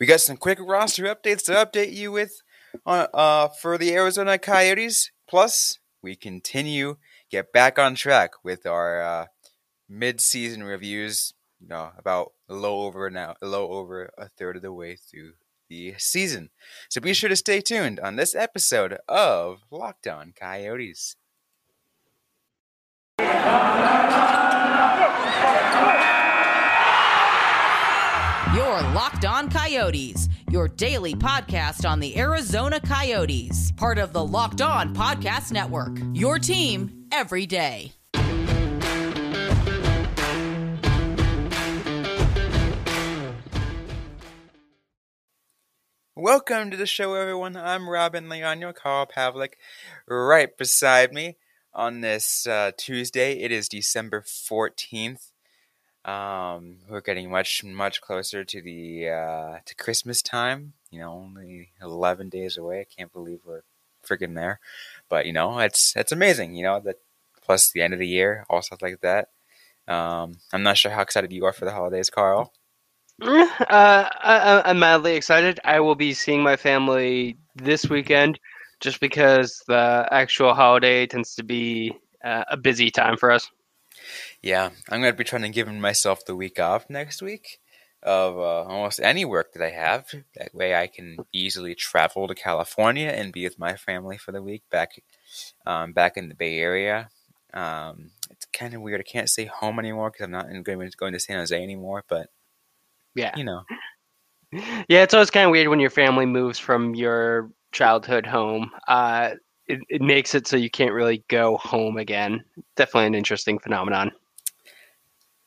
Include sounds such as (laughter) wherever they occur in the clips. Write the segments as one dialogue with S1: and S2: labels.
S1: We got some quick roster updates to update you with uh, uh, for the Arizona Coyotes. Plus, we continue get back on track with our uh, mid-season reviews. You know, about a little over now, a little over a third of the way through the season. So be sure to stay tuned on this episode of Locked On Coyotes.
S2: Locked On Coyotes, your daily podcast on the Arizona Coyotes, part of the Locked On Podcast Network. Your team every day.
S1: Welcome to the show, everyone. I'm Robin Leon, your Carl Pavlik. Right beside me on this uh, Tuesday, it is December 14th. Um, we're getting much, much closer to the uh, to Christmas time. You know, only 11 days away. I can't believe we're freaking there. But you know, it's it's amazing. You know that plus the end of the year, all stuff like that. Um, I'm not sure how excited you are for the holidays, Carl. (laughs)
S3: Uh, I, I'm madly excited. I will be seeing my family this weekend, just because the actual holiday tends to be uh, a busy time for us.
S1: Yeah, I'm going to be trying to give myself the week off next week of uh, almost any work that I have. That way, I can easily travel to California and be with my family for the week back, um, back in the Bay Area. Um, it's kind of weird. I can't say home anymore because I'm not going going to San Jose anymore. But
S3: Yeah.
S1: you know,
S3: Yeah, it's always kind of weird when your family moves from your childhood home. Uh, it, it makes it so you can't really go home again. Definitely an interesting phenomenon.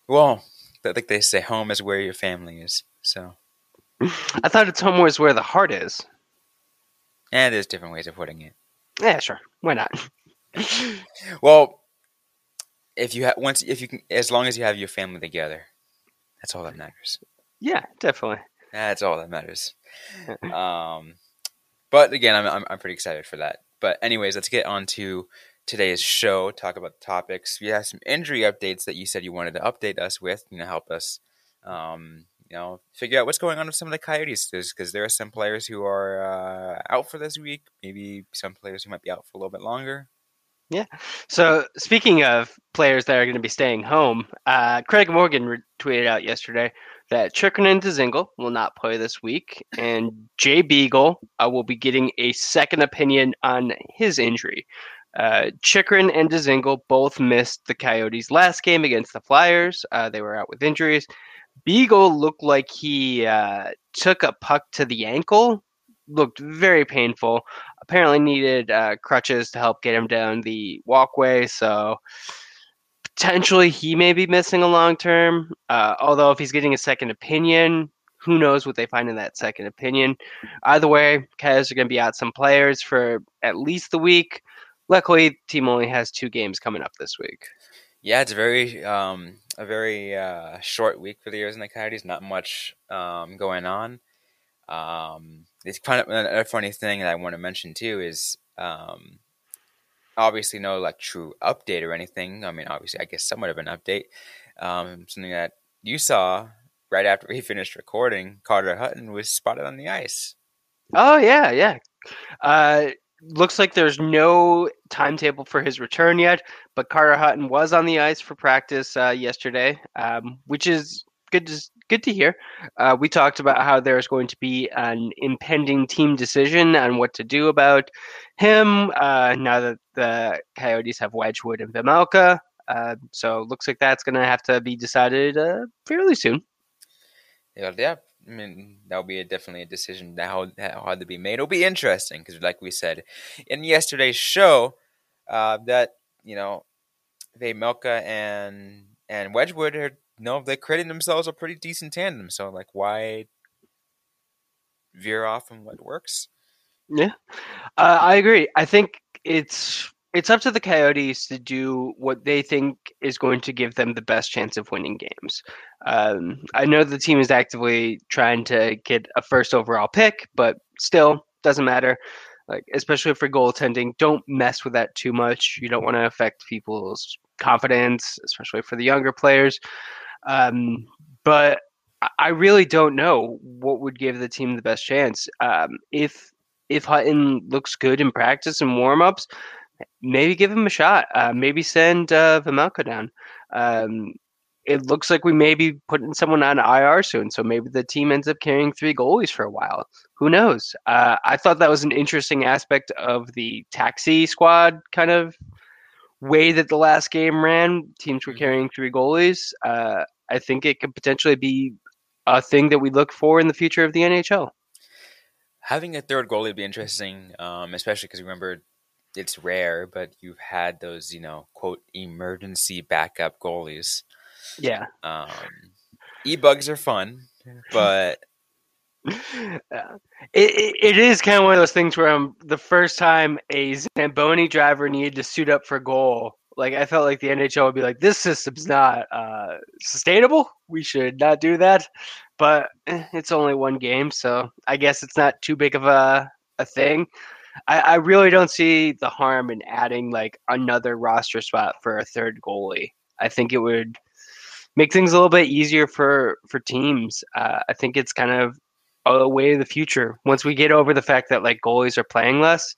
S1: Well, I think they say home is where your family is. So,
S3: I thought it's home was where the heart is.
S1: and there's different ways of putting it.
S3: Yeah, sure. Why not? (laughs)
S1: Well, if you have once, if you can, as long as you have your family together, that's all that matters.
S3: yeah, definitely.
S1: That's all that matters. Um, but again, I'm, I'm I'm pretty excited for that. But anyways, let's get on to today's show. Talk about the topics. We have some injury updates that you said you wanted to update us with. You know, help us. Um, you know, figure out what's going on with some of the Coyotes because there are some players who are uh, out for this week. Maybe some players who might be out for a little bit longer. Yeah.
S3: So, speaking of players that are going to be staying home, uh, Craig Morgan tweeted out yesterday that Chychrun and Dzingel will not play this week, and Jay Beagle uh, will be getting a second opinion on his injury. Uh, Chychrun and Dzingel both missed the Coyotes' last game against the Flyers. Uh, they were out with injuries. Beagle looked like he uh, took a puck to the ankle, looked very painful apparently needed uh, crutches to help get him down the walkway. So potentially he may be missing a long term. Uh, although if he's getting a second opinion, who knows what they find in that second opinion. Either way, Coyotes are going to be out some players for at least the week. Luckily, the team only has two games coming up this week.
S1: Yeah, it's a very um, a very uh, short week for the Arizona Coyotes. Not much um, going on. Um, it's kind of another funny thing that I want to mention too is um, obviously no like true update or anything. I mean, obviously, I guess somewhat of an update. Um, something that you saw right after (laughs) we finished recording. Carter Hutton was spotted on the ice.
S3: Oh yeah, yeah. Uh, looks like there's no timetable for his return yet, but Carter Hutton was on the ice for practice uh, yesterday, um, which is good to good to hear. Uh, we talked about how there's going to be an impending team decision on what to do about him uh, now that the Coyotes have Wedgewood and Vejmelka. Uh, so looks like that's going to have to be decided uh, fairly soon.
S1: Yeah. I mean, that'll be a, definitely a decision that how had to be made. It'll be interesting because, like we said in yesterday's show, uh, that you know, Vejmelka and and Wedgewood are you know they created themselves a pretty decent tandem. So like, why veer off from what works?
S3: Yeah, uh, I agree. I think it's it's up to the Coyotes to do what they think is going to give them the best chance of winning games. Um, I know the team is actively trying to get a first overall pick, but still doesn't matter. Like especially for goaltending, don't mess with that too much. You don't want to affect people's confidence, especially for the younger players. Um, but I really don't know what would give the team the best chance. Um, if if Hutton looks good in practice and warm-ups, maybe give him a shot. Uh, maybe send uh, down. Um, it looks like we may be putting someone on IR soon, so maybe the team ends up carrying three goalies for a while. Who knows? Uh, I thought that was an interesting aspect of the taxi squad kind of way that the last game ran. Teams were
S1: Mhm.
S3: carrying three goalies. Uh, I think it could potentially be a thing that we look for in the future of the NHL.
S1: Having a third goalie would be interesting, um, especially because remember it's rare, but you've had those, you know, quote emergency backup goalies.
S3: Yeah.
S1: Um, e bugs are fun, but. (laughs)
S3: It, it, is kind of one of those things where I'm the first time a Zamboni driver needed to suit up for goal. Like I felt like the NHL would be like, this system's not uh, sustainable. We should not do that. But eh, it's only one game, so I guess it's not too big of a a thing. I, I really don't see the harm in adding like another roster spot for a third goalie. I think it would make things a little bit easier for for teams. Uh, I think it's kind of a way of the future once we get over the fact that like goalies are playing less,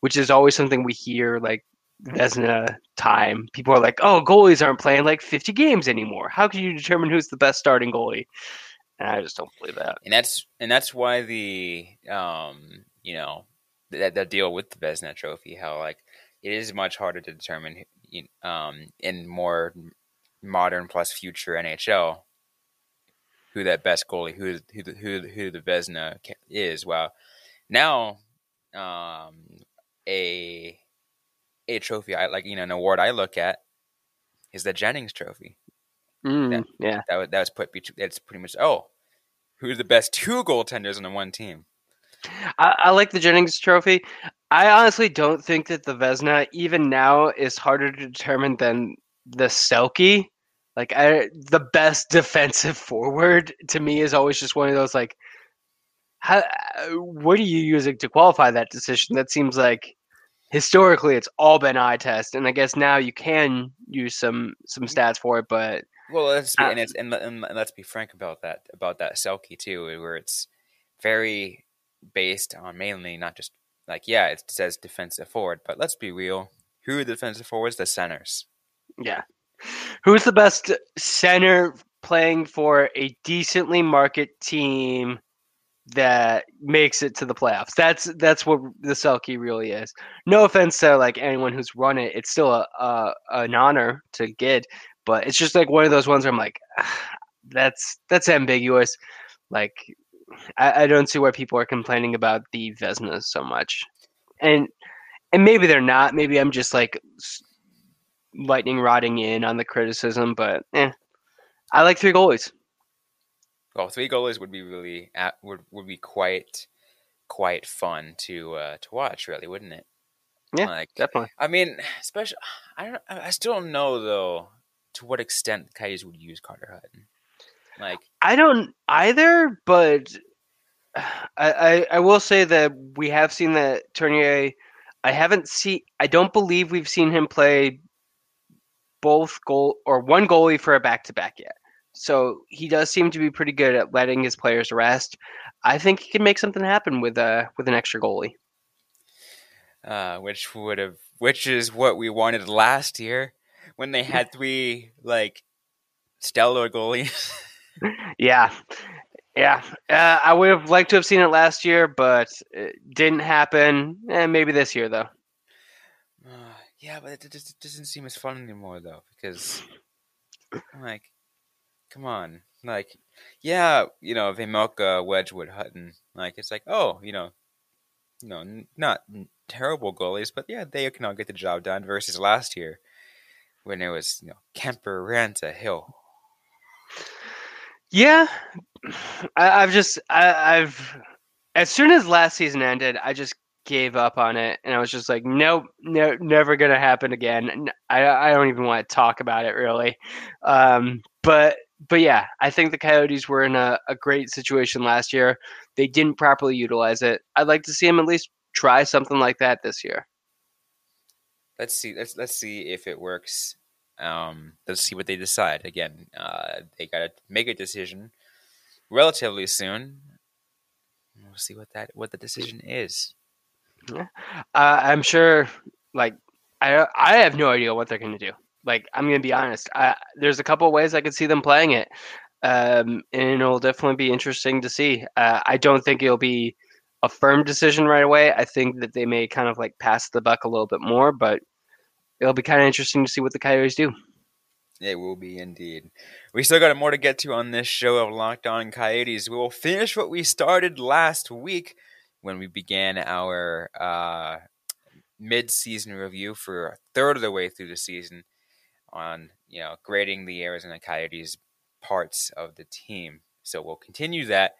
S3: which is always something we hear like Vezina time. People are like, "Oh, goalies aren't playing like 50 games anymore. How can you determine who's the best starting goalie?" And I just don't believe that.
S1: and that's and that's why the um you know that the deal with the Vezina Trophy, how like it is much harder to determine um in more modern plus future NHL who that best goalie who who the, who who the Vezina is. Well, now um a a trophy I like you know an award I look at is the Jennings Trophy.
S3: Mm, yeah.
S1: That was, that was put. It's pretty much oh, who's the best two goaltenders on the one team?
S3: I, I like the Jennings Trophy. I honestly don't think that the Vezina, even now, is harder to determine than the Selke. Like I, the best (laughs) defensive forward to me is always just one of those like, how, what are you using to qualify that decision? That seems like historically it's all been eye test, and I guess now you can use some some stats for it, but
S1: Well, let's be,
S3: Uh,
S1: and it's and, and let's be frank about that about that Selke too, where it's very based on mainly not just like yeah, it says defensive forward, but let's be real. Who are the defensive forwards? The centers.
S3: Yeah. Who's the best center playing for a decently market team that makes it to the playoffs? That's that's what the Selke really is. No offense to like anyone who's run it, it's still a, a an honor to get, but it's just like one of those ones where I'm like, ah, that's that's ambiguous. Like, I, I don't see why people are complaining about the Vezina so much, and and maybe they're not. Maybe I'm just like lightning rodding in on the criticism, but eh, I like three goalies.
S1: Well, three goalies would be really at, would would be quite quite fun to uh, to watch, really, wouldn't it?
S3: Yeah,
S1: Like,
S3: Definitely.
S1: I mean, especially I don't I still don't know though to what extent the Coyotes would use Carter Hutton. Like,
S3: I don't either, but (sighs) I, I I will say that we have seen that Tourigny. I haven't seen. I don't believe we've seen him play both goal or one goalie for a back to back yet. So he does seem to be pretty good at letting his players rest. I think he can make something happen with uh with an extra goalie.
S1: uh, which would have, which is what we wanted last year when they (laughs) had three like stellar goalies. (laughs)
S3: Yeah, yeah. Uh, I would have liked to have seen it last year, but it didn't happen. And maybe this year though.
S1: Uh, yeah, but it it doesn't seem as fun anymore though because I'm like, come on, like, yeah, you know, Vejmelka, Wedgewood, Hutton, like it's like, oh, you know, you know, n- not n- terrible goalies, but yeah, they can all get the job done. Versus last year when it was you know Kuemper, Raanta, Hill.
S3: Yeah, I, I've just I, I've as soon as last season ended, I just gave up on it, and I was just like, nope, no, never gonna happen again. I I don't even want to talk about it really. Um, but but yeah, I think the Coyotes were in a, a great situation last year. They didn't properly utilize it. I'd like to see them at least try something like that this year.
S1: let's see let's let's see if it works um let's see what they decide again uh they gotta make a decision relatively soon. We'll see what that what the decision is.
S3: Uh, I'm sure. Like, I I have no idea what they're going to do. Like, I'm going to be honest. I, there's a couple ways I could see them playing it, um, and it'll definitely be interesting to see. Uh, I don't think it'll be a firm decision right away. I think that they may kind of like pass the buck a little bit more, but it'll be kind of interesting to see what the Coyotes do.
S1: It will be indeed. We still got more to get to on this show of Locked On Coyotes. We will finish what we started last week when we began our uh, mid-season review for a third of the way through the season on you know grading the Arizona Coyotes parts of the team. So we'll continue that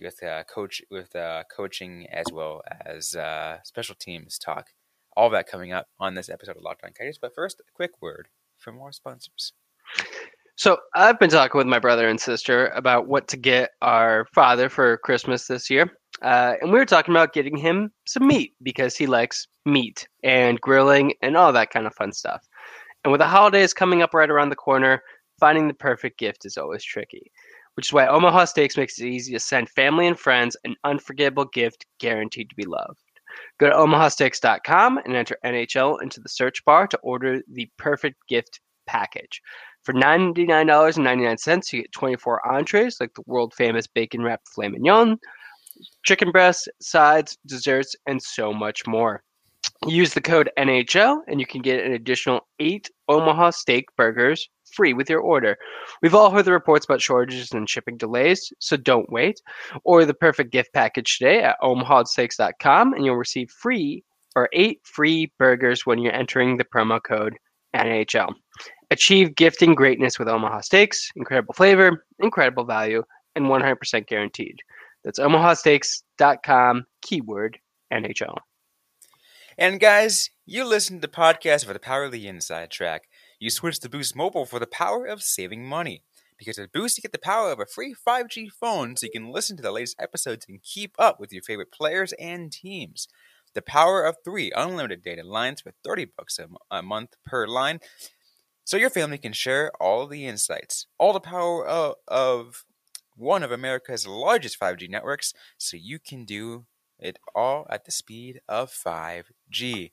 S1: with uh, coach with uh, coaching as well as uh, special teams talk. All that coming up on this episode of Locked On Coyotes. But first, a quick word from more sponsors.
S3: So I've been talking with my brother and sister about what to get our father for Christmas this year. Uh, and we were talking about getting him some meat because he likes meat and grilling and all that kind of fun stuff. And with the holidays coming up right around the corner, finding the perfect gift is always tricky, which is why Omaha Steaks makes it easy to send family and friends an unforgettable gift guaranteed to be loved. Go to omahasteaks.com and enter NHL into the search bar to order the perfect gift package. For $99.99, you get 24 entrees like the world famous bacon wrapped filet mignon, chicken breasts, sides, desserts, and so much more. Use the code NHL and you can get an additional eight Omaha steak burgers free with your order. We've all heard the reports about shortages and shipping delays, so don't wait. Order the perfect gift package today at omahasteaks.com and you'll receive free or eight free burgers when you're entering the promo code NHL. Achieve gifting greatness with Omaha Steaks. Incredible flavor, incredible value, and 100% guaranteed. That's omahasteaks.com, keyword NHL.
S1: And guys, you listen to podcasts for the power of the inside track. You switch to Boost Mobile for the power of saving money. Because with Boost, you get the power of a free 5G phone so you can listen to the latest episodes and keep up with your favorite players and teams. The power of three unlimited data lines for 30 bucks a, a month per line so your family can share all the insights. All the power of, of one of America's largest 5G networks so you can do it all at the speed of 5G.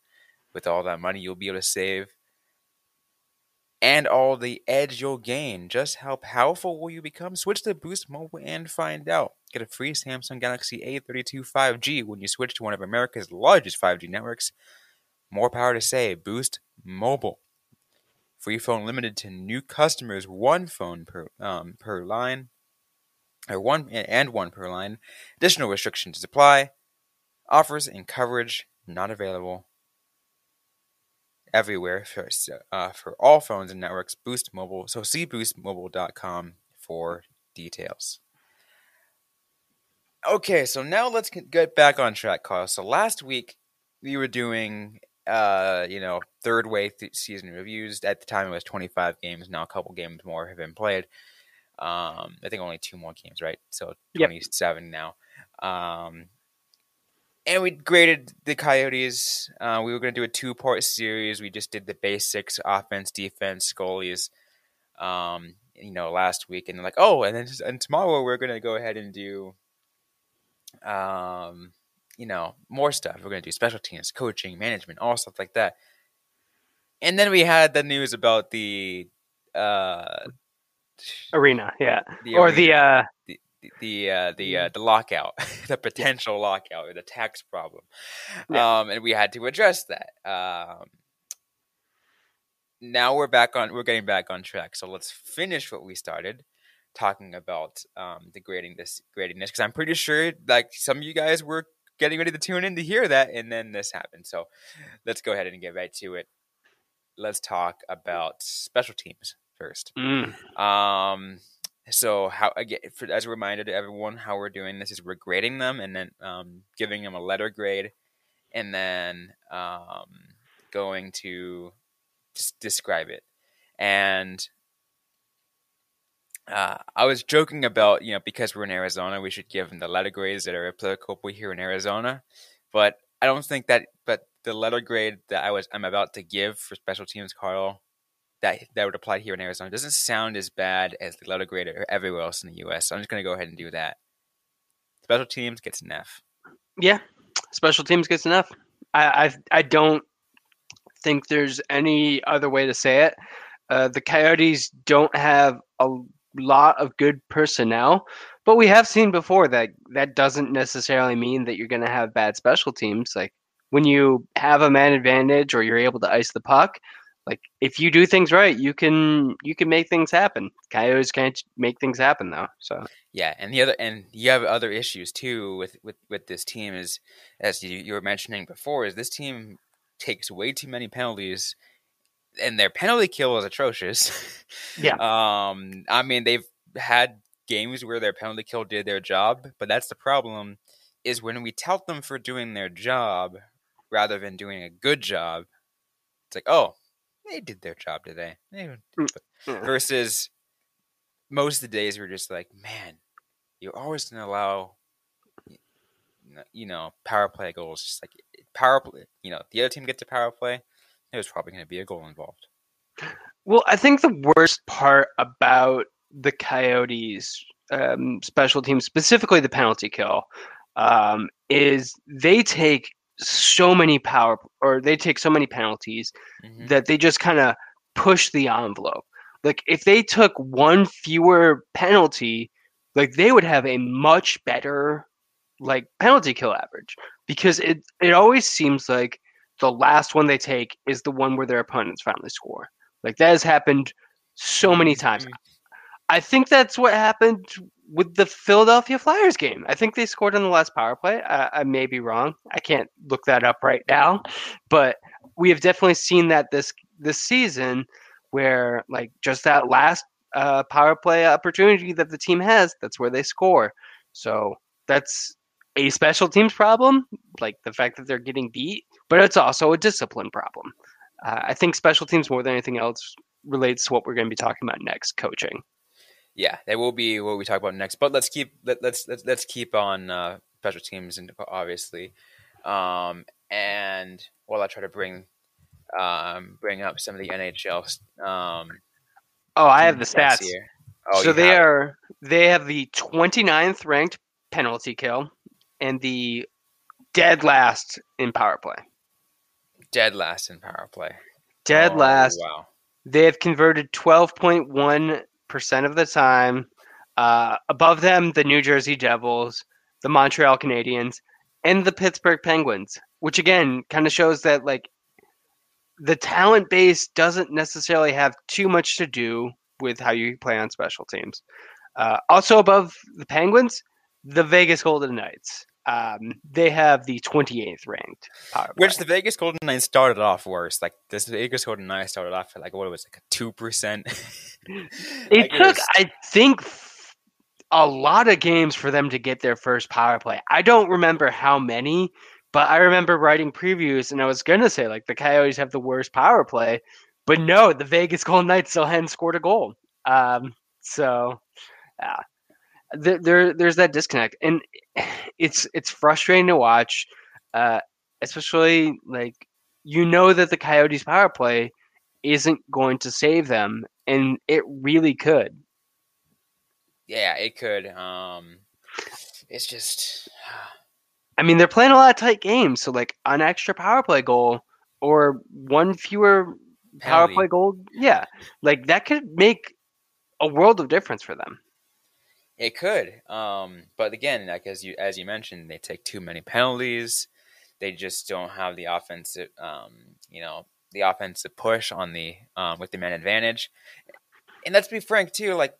S1: With all that money you'll be able to save and all the edge you'll gain. Just how powerful will you become? Switch to Boost Mobile and find out. Get a free Samsung Galaxy A32 5G when you switch to one of America's largest 5G networks. More power to save. Boost Mobile. Free phone limited to new customers. One phone per um, per line, or one and one per line. Additional restrictions apply. Offers and coverage not available everywhere for, uh, for all phones and networks. Boost Mobile. So see boostmobile.com for details. Okay, so now let's get back on track, Carl. So last week we were doing, uh, you know, third way th- season reviews. At the time, it was 25 games. Now a couple games more have been played. Um, I think only two more games, right? So 27 yep. now. Um, and we graded the Coyotes. Uh, we were going to do a two part series. We just did the basics offense, defense, goalies, um, you know, last week. And like, oh, and then and tomorrow we're going to go ahead and do, um, you know, more stuff. We're going to do special teams, coaching, management, all stuff like that. And then we had the news about the uh,
S3: arena, yeah, the or arena. the uh,
S1: the, the uh, the uh, the lockout, (laughs) the potential lockout, or the tax problem, yeah. um, and we had to address that. Um, now we're back on. We're getting back on track. So let's finish what we started talking about um, the grading this grading this because I'm pretty sure like some of you guys were getting ready to tune in to hear that, and then this happened. So let's go ahead and get right to it. Let's talk about special teams first. Mm. Um, so how again for, as a reminder to everyone how we're doing this is we're grading them and then um, giving them a letter grade and then um, going to just describe it. And uh, I was joking about you know because we're in Arizona we should give them the letter grades that are applicable here in Arizona but I don't think that but the letter grade that I was I'm about to give for special teams Carl that that would apply here in Arizona. Doesn't sound as bad as the letter grade or everywhere else in the U.S. So I'm just going to go ahead and do that. Special teams gets an F.
S3: Yeah, special teams gets enough. I I, I don't think there's any other way to say it. Uh, the Coyotes don't have a lot of good personnel, but we have seen before that that doesn't necessarily mean that you're going to have bad special teams. Like when you have a man advantage or you're able to ice the puck, like if you do things right, you can you can make things happen. Coyotes can't make things happen though. So
S1: Yeah, and the other and you have other issues too with with with this team is as you, you were mentioning before is this team takes way too many penalties and their penalty kill is atrocious. (laughs)
S3: Yeah.
S1: um I mean they've had games where their penalty kill did their job, but that's the problem is when we tout them for doing their job rather than doing a good job. It's like, "Oh, they did their job today." They- Versus most of the days we're just like, "Man, you're always going to allow you know, power play goals just like power play, you know, the other team gets a power play, there's probably going to be a goal involved.
S3: Well, I think the worst part about the Coyotes um, special team, specifically the penalty kill, um, is they take so many power or they take so many penalties
S1: Mhm.
S3: that they just kind of push the envelope. Like if they took one fewer penalty, like they would have a much better like penalty kill average because it it always seems like the last one they take is the one where their opponents finally score. Like that has happened so many times.
S1: Mhm.
S3: I think that's what happened with the Philadelphia Flyers game. I think they scored on the last power play. I, I may be wrong. I can't look that up right now, but we have definitely seen that this this season, where like just that last uh, power play opportunity that the team has, that's where they score. So that's a special teams problem, like the fact that they're getting beat, but it's also a discipline problem. Uh, I think special teams more than anything else relates to what we're going to be talking about next, coaching.
S1: Yeah, that will be what we talk about next. But let's keep let, let's let's let's keep on uh, special teams and obviously, um, and while I try to bring um, bring up some of the NHL um,
S3: Oh, I have the stats.
S1: here. Oh,
S3: so they
S1: it.
S3: are they have the 29th ranked penalty kill and the dead last in power play.
S1: dead last in power play.
S3: Dead
S1: Oh,
S3: last.
S1: Wow.
S3: They have converted 12.1% of the time. Uh, above them, the New Jersey Devils, the Montreal Canadiens, and the Pittsburgh Penguins, which again kind of shows that like the talent base doesn't necessarily have too much to do with how you play on special teams. Uh, also above the Penguins, the Vegas Golden Knights. Um, they have the 28th ranked power play.
S1: Which the Vegas Golden Knights started off worse. Like this Vegas Golden Knights started off at like what it was it, like a two percent. (laughs)
S3: It took, I think, a lot of games for them to get their first power play. I don't remember how many, but I remember writing previews and I was gonna say like the Coyotes have the worst power play, but no, the Vegas Golden Knights still hadn't scored a goal. Um, so, yeah, there, there there's that disconnect, and it's it's frustrating to watch, uh, especially like you know that the Coyotes power play isn't going to save them, and it really could.
S1: yeah, it could. Um, it's just
S3: I mean, they're playing a lot of tight games, so like an extra power play goal or one fewer power
S1: Penalty.
S3: play goal, yeah, like that could make a world of difference for them.
S1: It could, um, but again, like as you as you mentioned, they take too many penalties. They just don't have the offensive, um, you know, the offensive push on the um, with the man advantage. And let's be frank too, like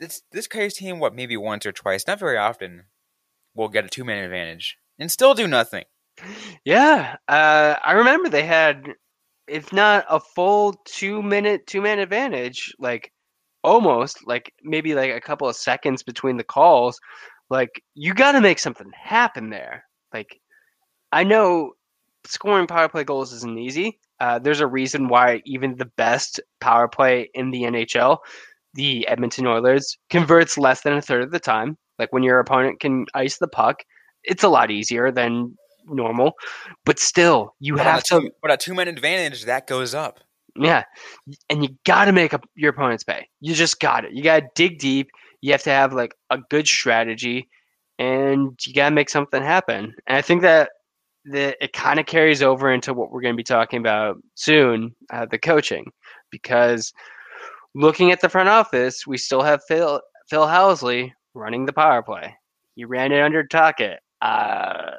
S1: this this Coyotes team, what maybe once or twice, not very often, will get a two man advantage and still do nothing.
S3: Yeah, uh, I remember they had, if not a full two minute two man advantage, like almost like maybe like a couple of seconds between the calls. Like you got to make something happen there. Like I know scoring power play goals isn't easy. Uh, there's a reason why even the best power play in the NHL, the Edmonton Oilers, converts less than a third of the time. Like when your opponent can ice the puck, it's a lot easier than normal. But still, you
S1: But
S3: have
S1: a
S3: to.
S1: two, but a two man advantage that goes up.
S3: Yeah, and you got to make up your opponents pay. You just got it. You got to dig deep. You have to have like a good strategy, and you got to make something happen. And I think that the it kind of carries over into what we're going to be talking about soon, uh, the coaching, because looking at the front office, we still have Phil Phil Housley running the power play. He ran it under Tocchet, uh,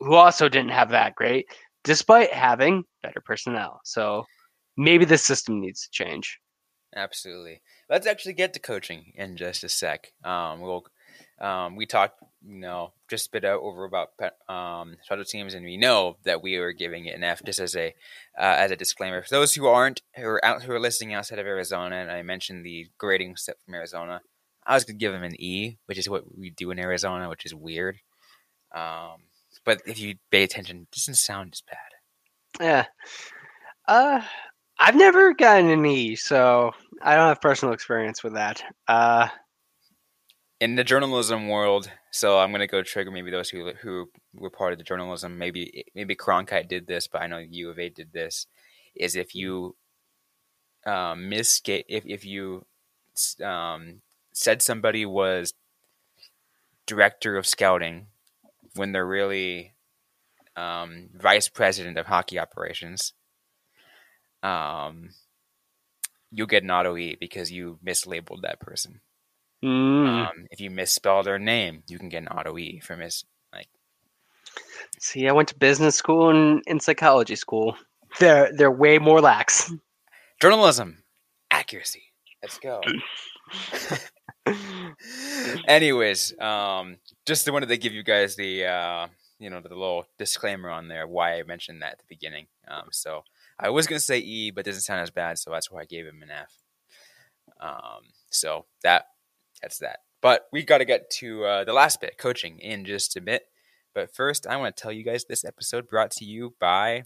S3: who also didn't have that great, despite having better personnel. So maybe the system needs to change.
S1: Absolutely. Let's actually get to coaching in just a sec. Um, we'll um, we talked, you know, just a bit over about um, special teams, and we know that we are giving it an F just as a uh, as a disclaimer for those who aren't who are out who are listening outside of Arizona. And I mentioned the grading set from Arizona. I was gonna give them an E, which is what we do in Arizona, which is weird. Um, but if you pay attention, it doesn't sound as bad.
S3: Yeah. Uh, I've never gotten an E, so I don't have personal experience with that. Uh,
S1: in the journalism world, so I'm gonna go trigger maybe those who who were part of the journalism. Maybe maybe Cronkite did this, but I know U of A did this. Is if you um, if if you um, said somebody was director of scouting when they're really um, vice president of hockey operations, um, you'll get an auto E because you mislabeled that person.
S3: mm.
S1: Um, if you misspell their name, you can get an auto E for mis like.
S3: See, I went to business school and in psychology school. They're they're way more lax.
S1: Journalism, accuracy. Let's go. (laughs) (laughs) Anyways, um, just wanted to give you guys the uh, you know the little disclaimer on there why I mentioned that at the beginning. Um, so I was gonna say E, but doesn't sound as bad, so that's why I gave him an F. Um, so that that's that. But we got to get to uh, the last bit, coaching, in just a bit. But first, I want to tell you guys this episode brought to you by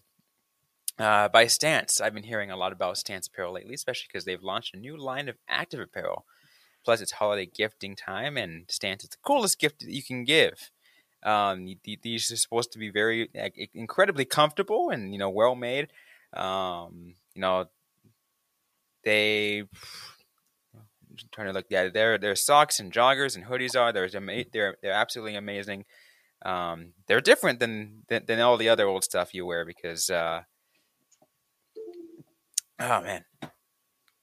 S1: uh, by Stance. I've been hearing a lot about Stance apparel lately, especially because they've launched a new line of active apparel. Plus, it's holiday gifting time, and Stance is the coolest gift that you can give. Um, these are supposed to be very incredibly comfortable and you know well made. Um, you know, they I'm trying to look. Yeah, their their socks and joggers and hoodies are they're they're they're absolutely amazing. Um, they're different than, than, than all the other old stuff you wear because uh, oh man,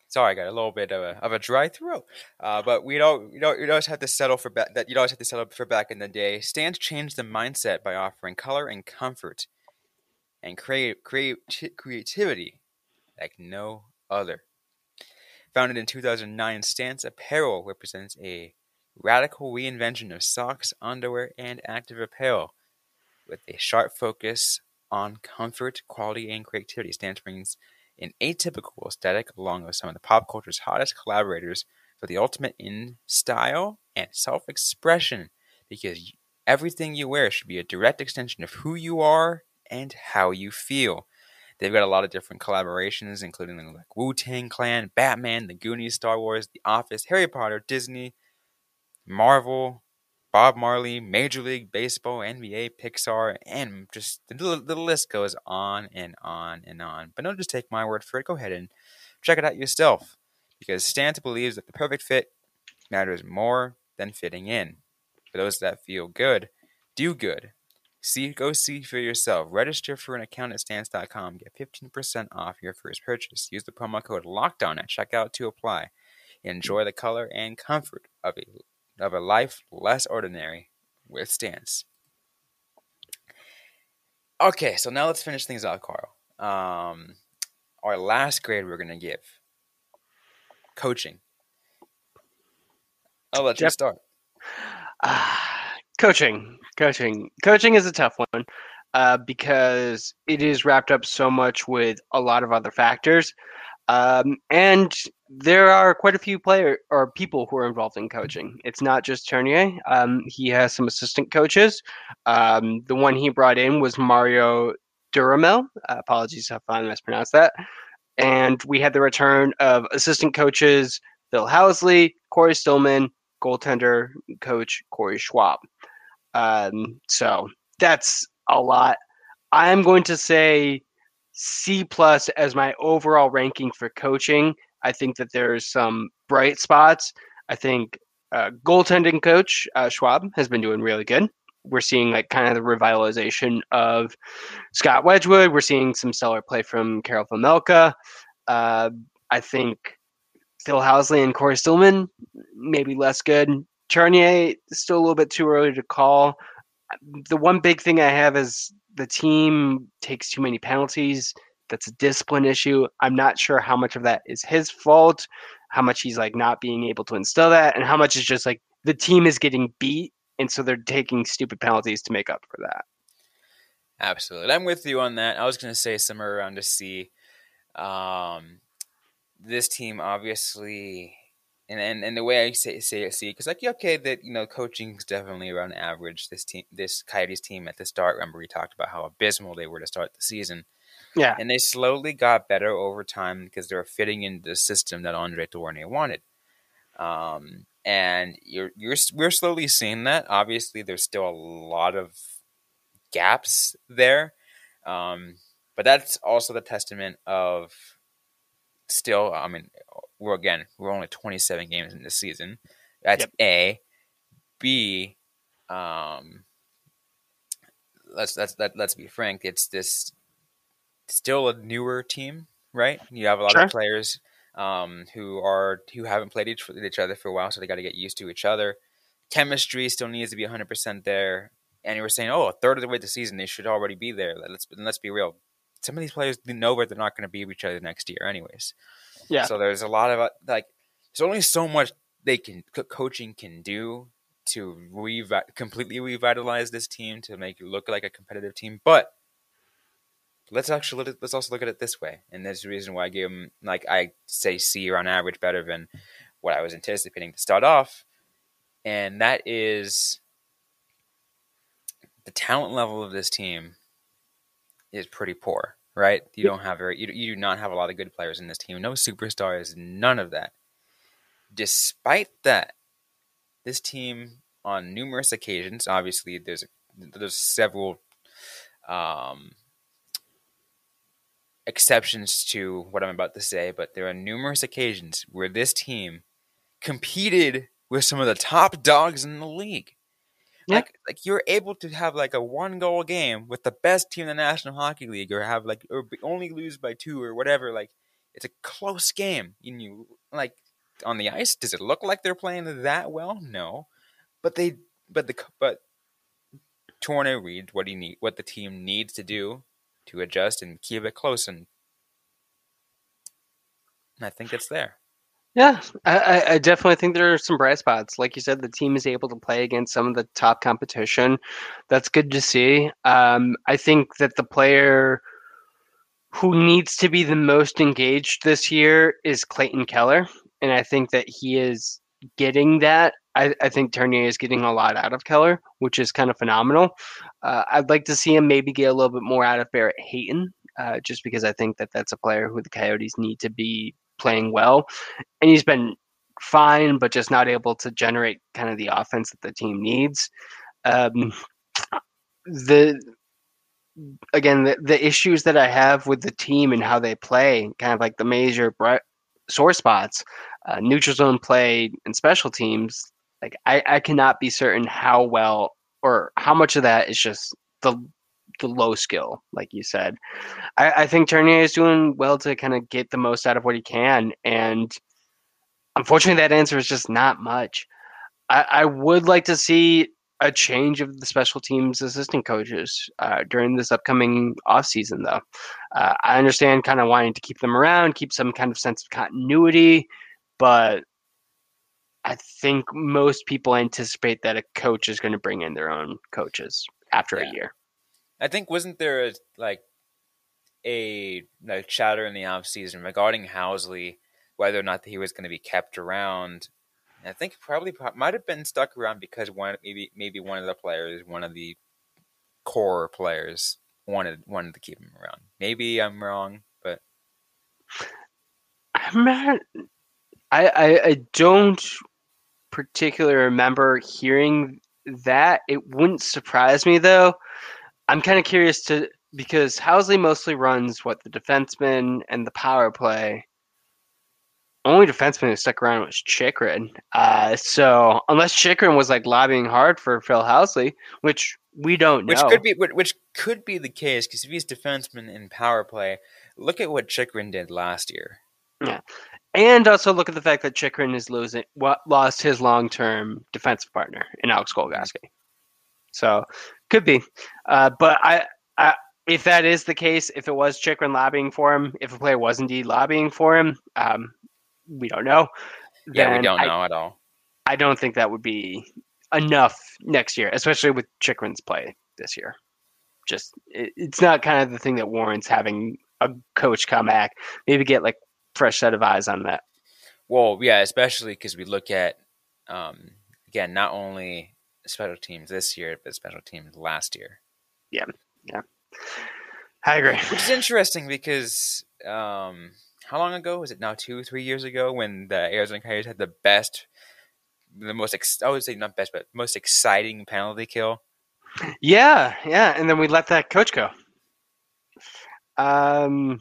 S1: sorry, I got a little bit of a, of a dry throat. Uh, but we don't, you don't, you always have to settle for ba- that. You always have to settle for back in the day. Stance changed the mindset by offering color and comfort, and create, creativity like no other. Founded in 2009, Stance Apparel represents a radical reinvention of socks, underwear, and active apparel with a sharp focus on comfort, quality, and creativity. Stance brings an atypical aesthetic along with some of the pop culture's hottest collaborators for the ultimate in style and self expression because everything you wear should be a direct extension of who you are and how you feel. They've got a lot of different collaborations, including like Wu Tang Clan, Batman, The Goonies, Star Wars, The Office, Harry Potter, Disney, Marvel, Bob Marley, Major League Baseball, NBA, Pixar, and just the, the list goes on and on and on. But don't just take my word for it. Go ahead and check it out yourself because Stance believes that the perfect fit matters more than fitting in. For those that feel good, do good. See, go see for yourself. Register for an account at stance.com. Get 15% off your first purchase. Use the promo code LOCKEDON at checkout to apply. Enjoy the color and comfort of a of a life less ordinary with Stance. Okay, so now let's finish things off, Carl. Um, our last grade we're going to give coaching. I'll let yep. you start.
S3: Uh, (sighs) coaching, coaching, coaching is a tough one uh, because it is wrapped up so much with a lot of other factors. Um, and there are quite a few player or people who are involved in coaching. It's not just Tourigny. Um, he has some assistant coaches. Um, the one he brought in was Mario Duhamel. Uh, apologies if I mispronounced that. And we had the return of assistant coaches Phil Housley, Cory Stillman, goaltender coach Corey Schwab. Um, so that's a lot. I'm going to say C plus as my overall ranking for coaching. I think that there's some bright spots. I think uh, goaltending coach uh, Schwab has been doing really good. We're seeing like kind of the revitalization of Scott Wedgewood. We're seeing some stellar play from Karel Vejmelka. Uh, I think Phil Housley and Cory Stillman maybe less good. Tourigny still a little bit too early to call. The one big thing I have is the team takes too many penalties. That's a discipline issue. I'm not sure how much of that is his fault, how much he's like not being able to instill that, and how much is just like the team is getting beat, and so they're taking stupid penalties to make up for that.
S1: Absolutely, I'm with you on that. I was going to say somewhere around a C. Um, this team obviously and and, and the way I say say it, see, because like okay, that you know, coaching is definitely around average. This team, this Coyotes team at the start, remember we talked about how abysmal they were to start the season.
S3: Yeah,
S1: and they slowly got better over time because they were fitting into the system that Andre Tourigny wanted. Um, and you're you're we're slowly seeing that. Obviously, there's still a lot of gaps there, um, but that's also the testament of still. I mean, we're again we're only 27 games in this season. That's yep. A. B. Um, let's let's let, let's be frank. It's this still a newer team, right? You have a lot sure. of players um, who are who haven't played each, each other for a while, so they got to get used to each other. Chemistry still needs to be 100 percent there. And you were saying, oh, a third of the way the season, they should already be there. Let's let's be real. Some of these players know where they're not going to be with each other next year, anyways.
S3: Yeah.
S1: So there's a lot of uh, like there's only so much they can coaching can do to revi- completely revitalize this team to make it look like a competitive team. But let's actually let's also look at it this way, and there's a reason why I give them like I say C on average better than what I was anticipating to start off, and that is the talent level of this team is pretty poor right? You don't have very, you, you do not have a lot of good players in this team. No superstars, none of that. Despite that, this team on numerous occasions, obviously there's there's several um, exceptions to what I'm about to say, but there are numerous occasions where this team competed with some of the top dogs in the league. Yeah. Like like you're able to have like a one goal game with the best team in the National Hockey League, or have like or only lose by two or whatever. Like it's a close game. And you like on the ice. Does it look like they're playing that well? No, but they but the but Tourigny reads what he need what the team needs to do to adjust and keep it close, and I think it's there.
S3: Yeah, I, I definitely think there are some bright spots. Like you said, the team is able to play against some of the top competition. That's good to see. Um, I think that the player who needs to be the most engaged this year is Clayton Keller. And I think that he is getting that. I, I think Tourigny is getting a lot out of Keller, which is kind of phenomenal. Uh, I'd like to see him maybe get a little bit more out of Barrett Hayton, uh, just because I think that that's a player who the Coyotes need to be playing well, and he's been fine, but just not able to generate kind of the offense that the team needs. Um, the again the, the issues that I have with the team and how they play, kind of like the major bright, sore spots, uh, neutral zone play and special teams. Like I, I cannot be certain how well or how much of that is just the the low skill, like you said. I, I think Tourigny is doing well to kind of get the most out of what he can, and unfortunately, that answer is just not much. I, I would like to see a change of the special teams assistant coaches uh, during this upcoming offseason, though. Uh, I understand kind of wanting to keep them around, keep some kind of sense of continuity, but I think most people anticipate that a coach is going to bring in their own coaches after yeah. a year.
S1: I think wasn't there a like a like chatter in the off season regarding Housley, whether or not he was going to be kept around. And I think probably might have been stuck around because one maybe maybe one of the players, one of the core players, wanted wanted to keep him around. Maybe I'm wrong, but
S3: I'm not. I I, I don't particularly remember hearing that. It wouldn't surprise me though I'm kind of curious to because Housley mostly runs what the defenseman and the power play. Only defenseman who stuck around was Chychrun. Uh, so unless Chychrun was like lobbying hard for Phil Housley, which we don't know,
S1: Which could be which- which could be the case because if he's defenseman in power play, look at what Chychrun did last year.
S3: Yeah, and also look at the fact that Chychrun is losing what lost his long term defensive partner in Alex Goligoski. So could be, uh, but I, I if that is the case, if it was Chychrun lobbying for him, if a player was indeed lobbying for him, um, we don't know.
S1: Yeah, we don't
S3: I,
S1: know at all.
S3: I don't think that would be enough next year, especially with Chychrun's play this year. Just it, it's not kind of the thing that warrants having a coach come back. Maybe get like fresh set of eyes on that.
S1: Well, yeah, especially because we look at um, again not only special teams this year, but special teams last year.
S3: Yeah, yeah, I agree.
S1: Which is interesting because um, how long ago was it now? Two, three years ago, when the Arizona Coyotes had the best, the most ex- I would say not best, but most exciting penalty kill.
S3: Yeah, yeah, and then we let that coach go. Um,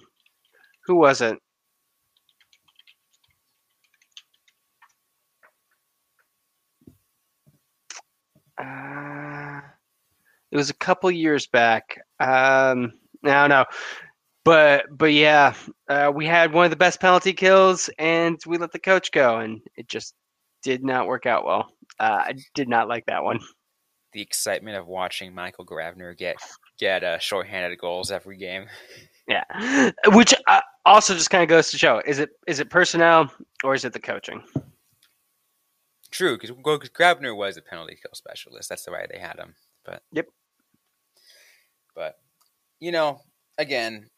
S3: who was it? Uh, it was a couple years back. Um, no, no, but but yeah, uh, we had one of the best penalty kills, and we let the coach go, and it just did not work out well. Uh, I did not like that one.
S1: The excitement of watching Michael Grabner get get uh, shorthanded goals every game. (laughs)
S3: Yeah, which uh, also just kind of goes to show: is it is it personnel or is it the coaching?
S1: True, because Grabner was a penalty kill specialist. That's the way they had him. But
S3: Yep.
S1: But you know, again,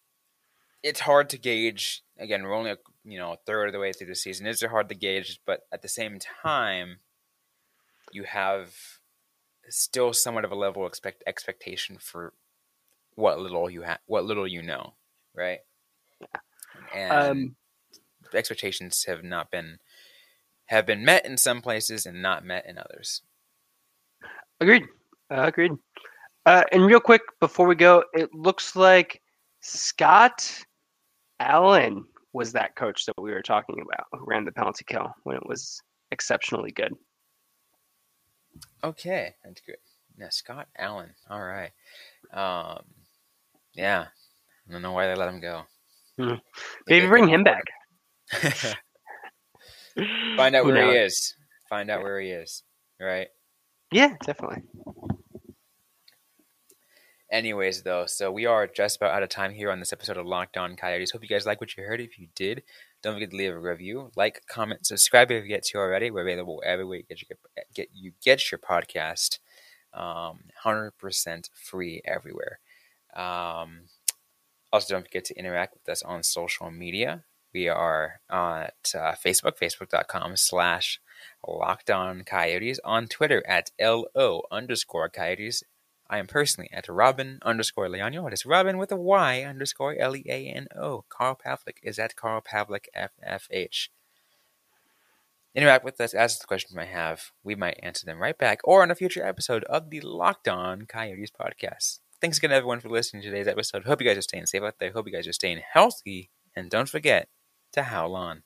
S1: it's hard to gauge. Again, we're only a, you know a third of the way through the season. It's hard to gauge, but at the same time, you have still somewhat of a level of expect expectation for what little you have, what little you know, right? Yeah. And
S3: Um,
S1: expectations have not been have been met in some places and not met in others.
S3: agreed. Uh, agreed. Uh, and real quick before we go, it looks like Scott Allen was that coach that we were talking about who ran the penalty kill when it was exceptionally good.
S1: Okay, that's good. Yeah, Scott Allen. All right. Um, yeah, I don't know why they let him go.
S3: Hmm. Maybe bring him back. (laughs)
S1: Find out
S3: Who
S1: where he is. Find out where he is. Right.
S3: Yeah, definitely.
S1: Anyways, though, so we are just about out of time here on this episode of Locked On Coyotes. Hope you guys like what you heard. If you did, don't forget to leave a review, like, comment, subscribe if you get to already. We're available everywhere you get your get you get your podcast. Um, hundred percent free everywhere. Um, also, don't forget to interact with us on social media. We are at uh, Facebook, facebook.com slash Locked On Coyotes, on Twitter at LO underscore Coyotes, I am personally at Robyn underscore Leano. It is Robyn with a Y underscore L E A N O. Carl Pavlik is at Carl Pavlik FFH. Interact with us, ask the questions you might have. We might answer them right back or on a future episode of the Locked On Coyotes podcast. Thanks again, everyone, for listening to today's episode. Hope you guys are staying safe out there. Hope you guys are staying healthy. And don't forget to howl on.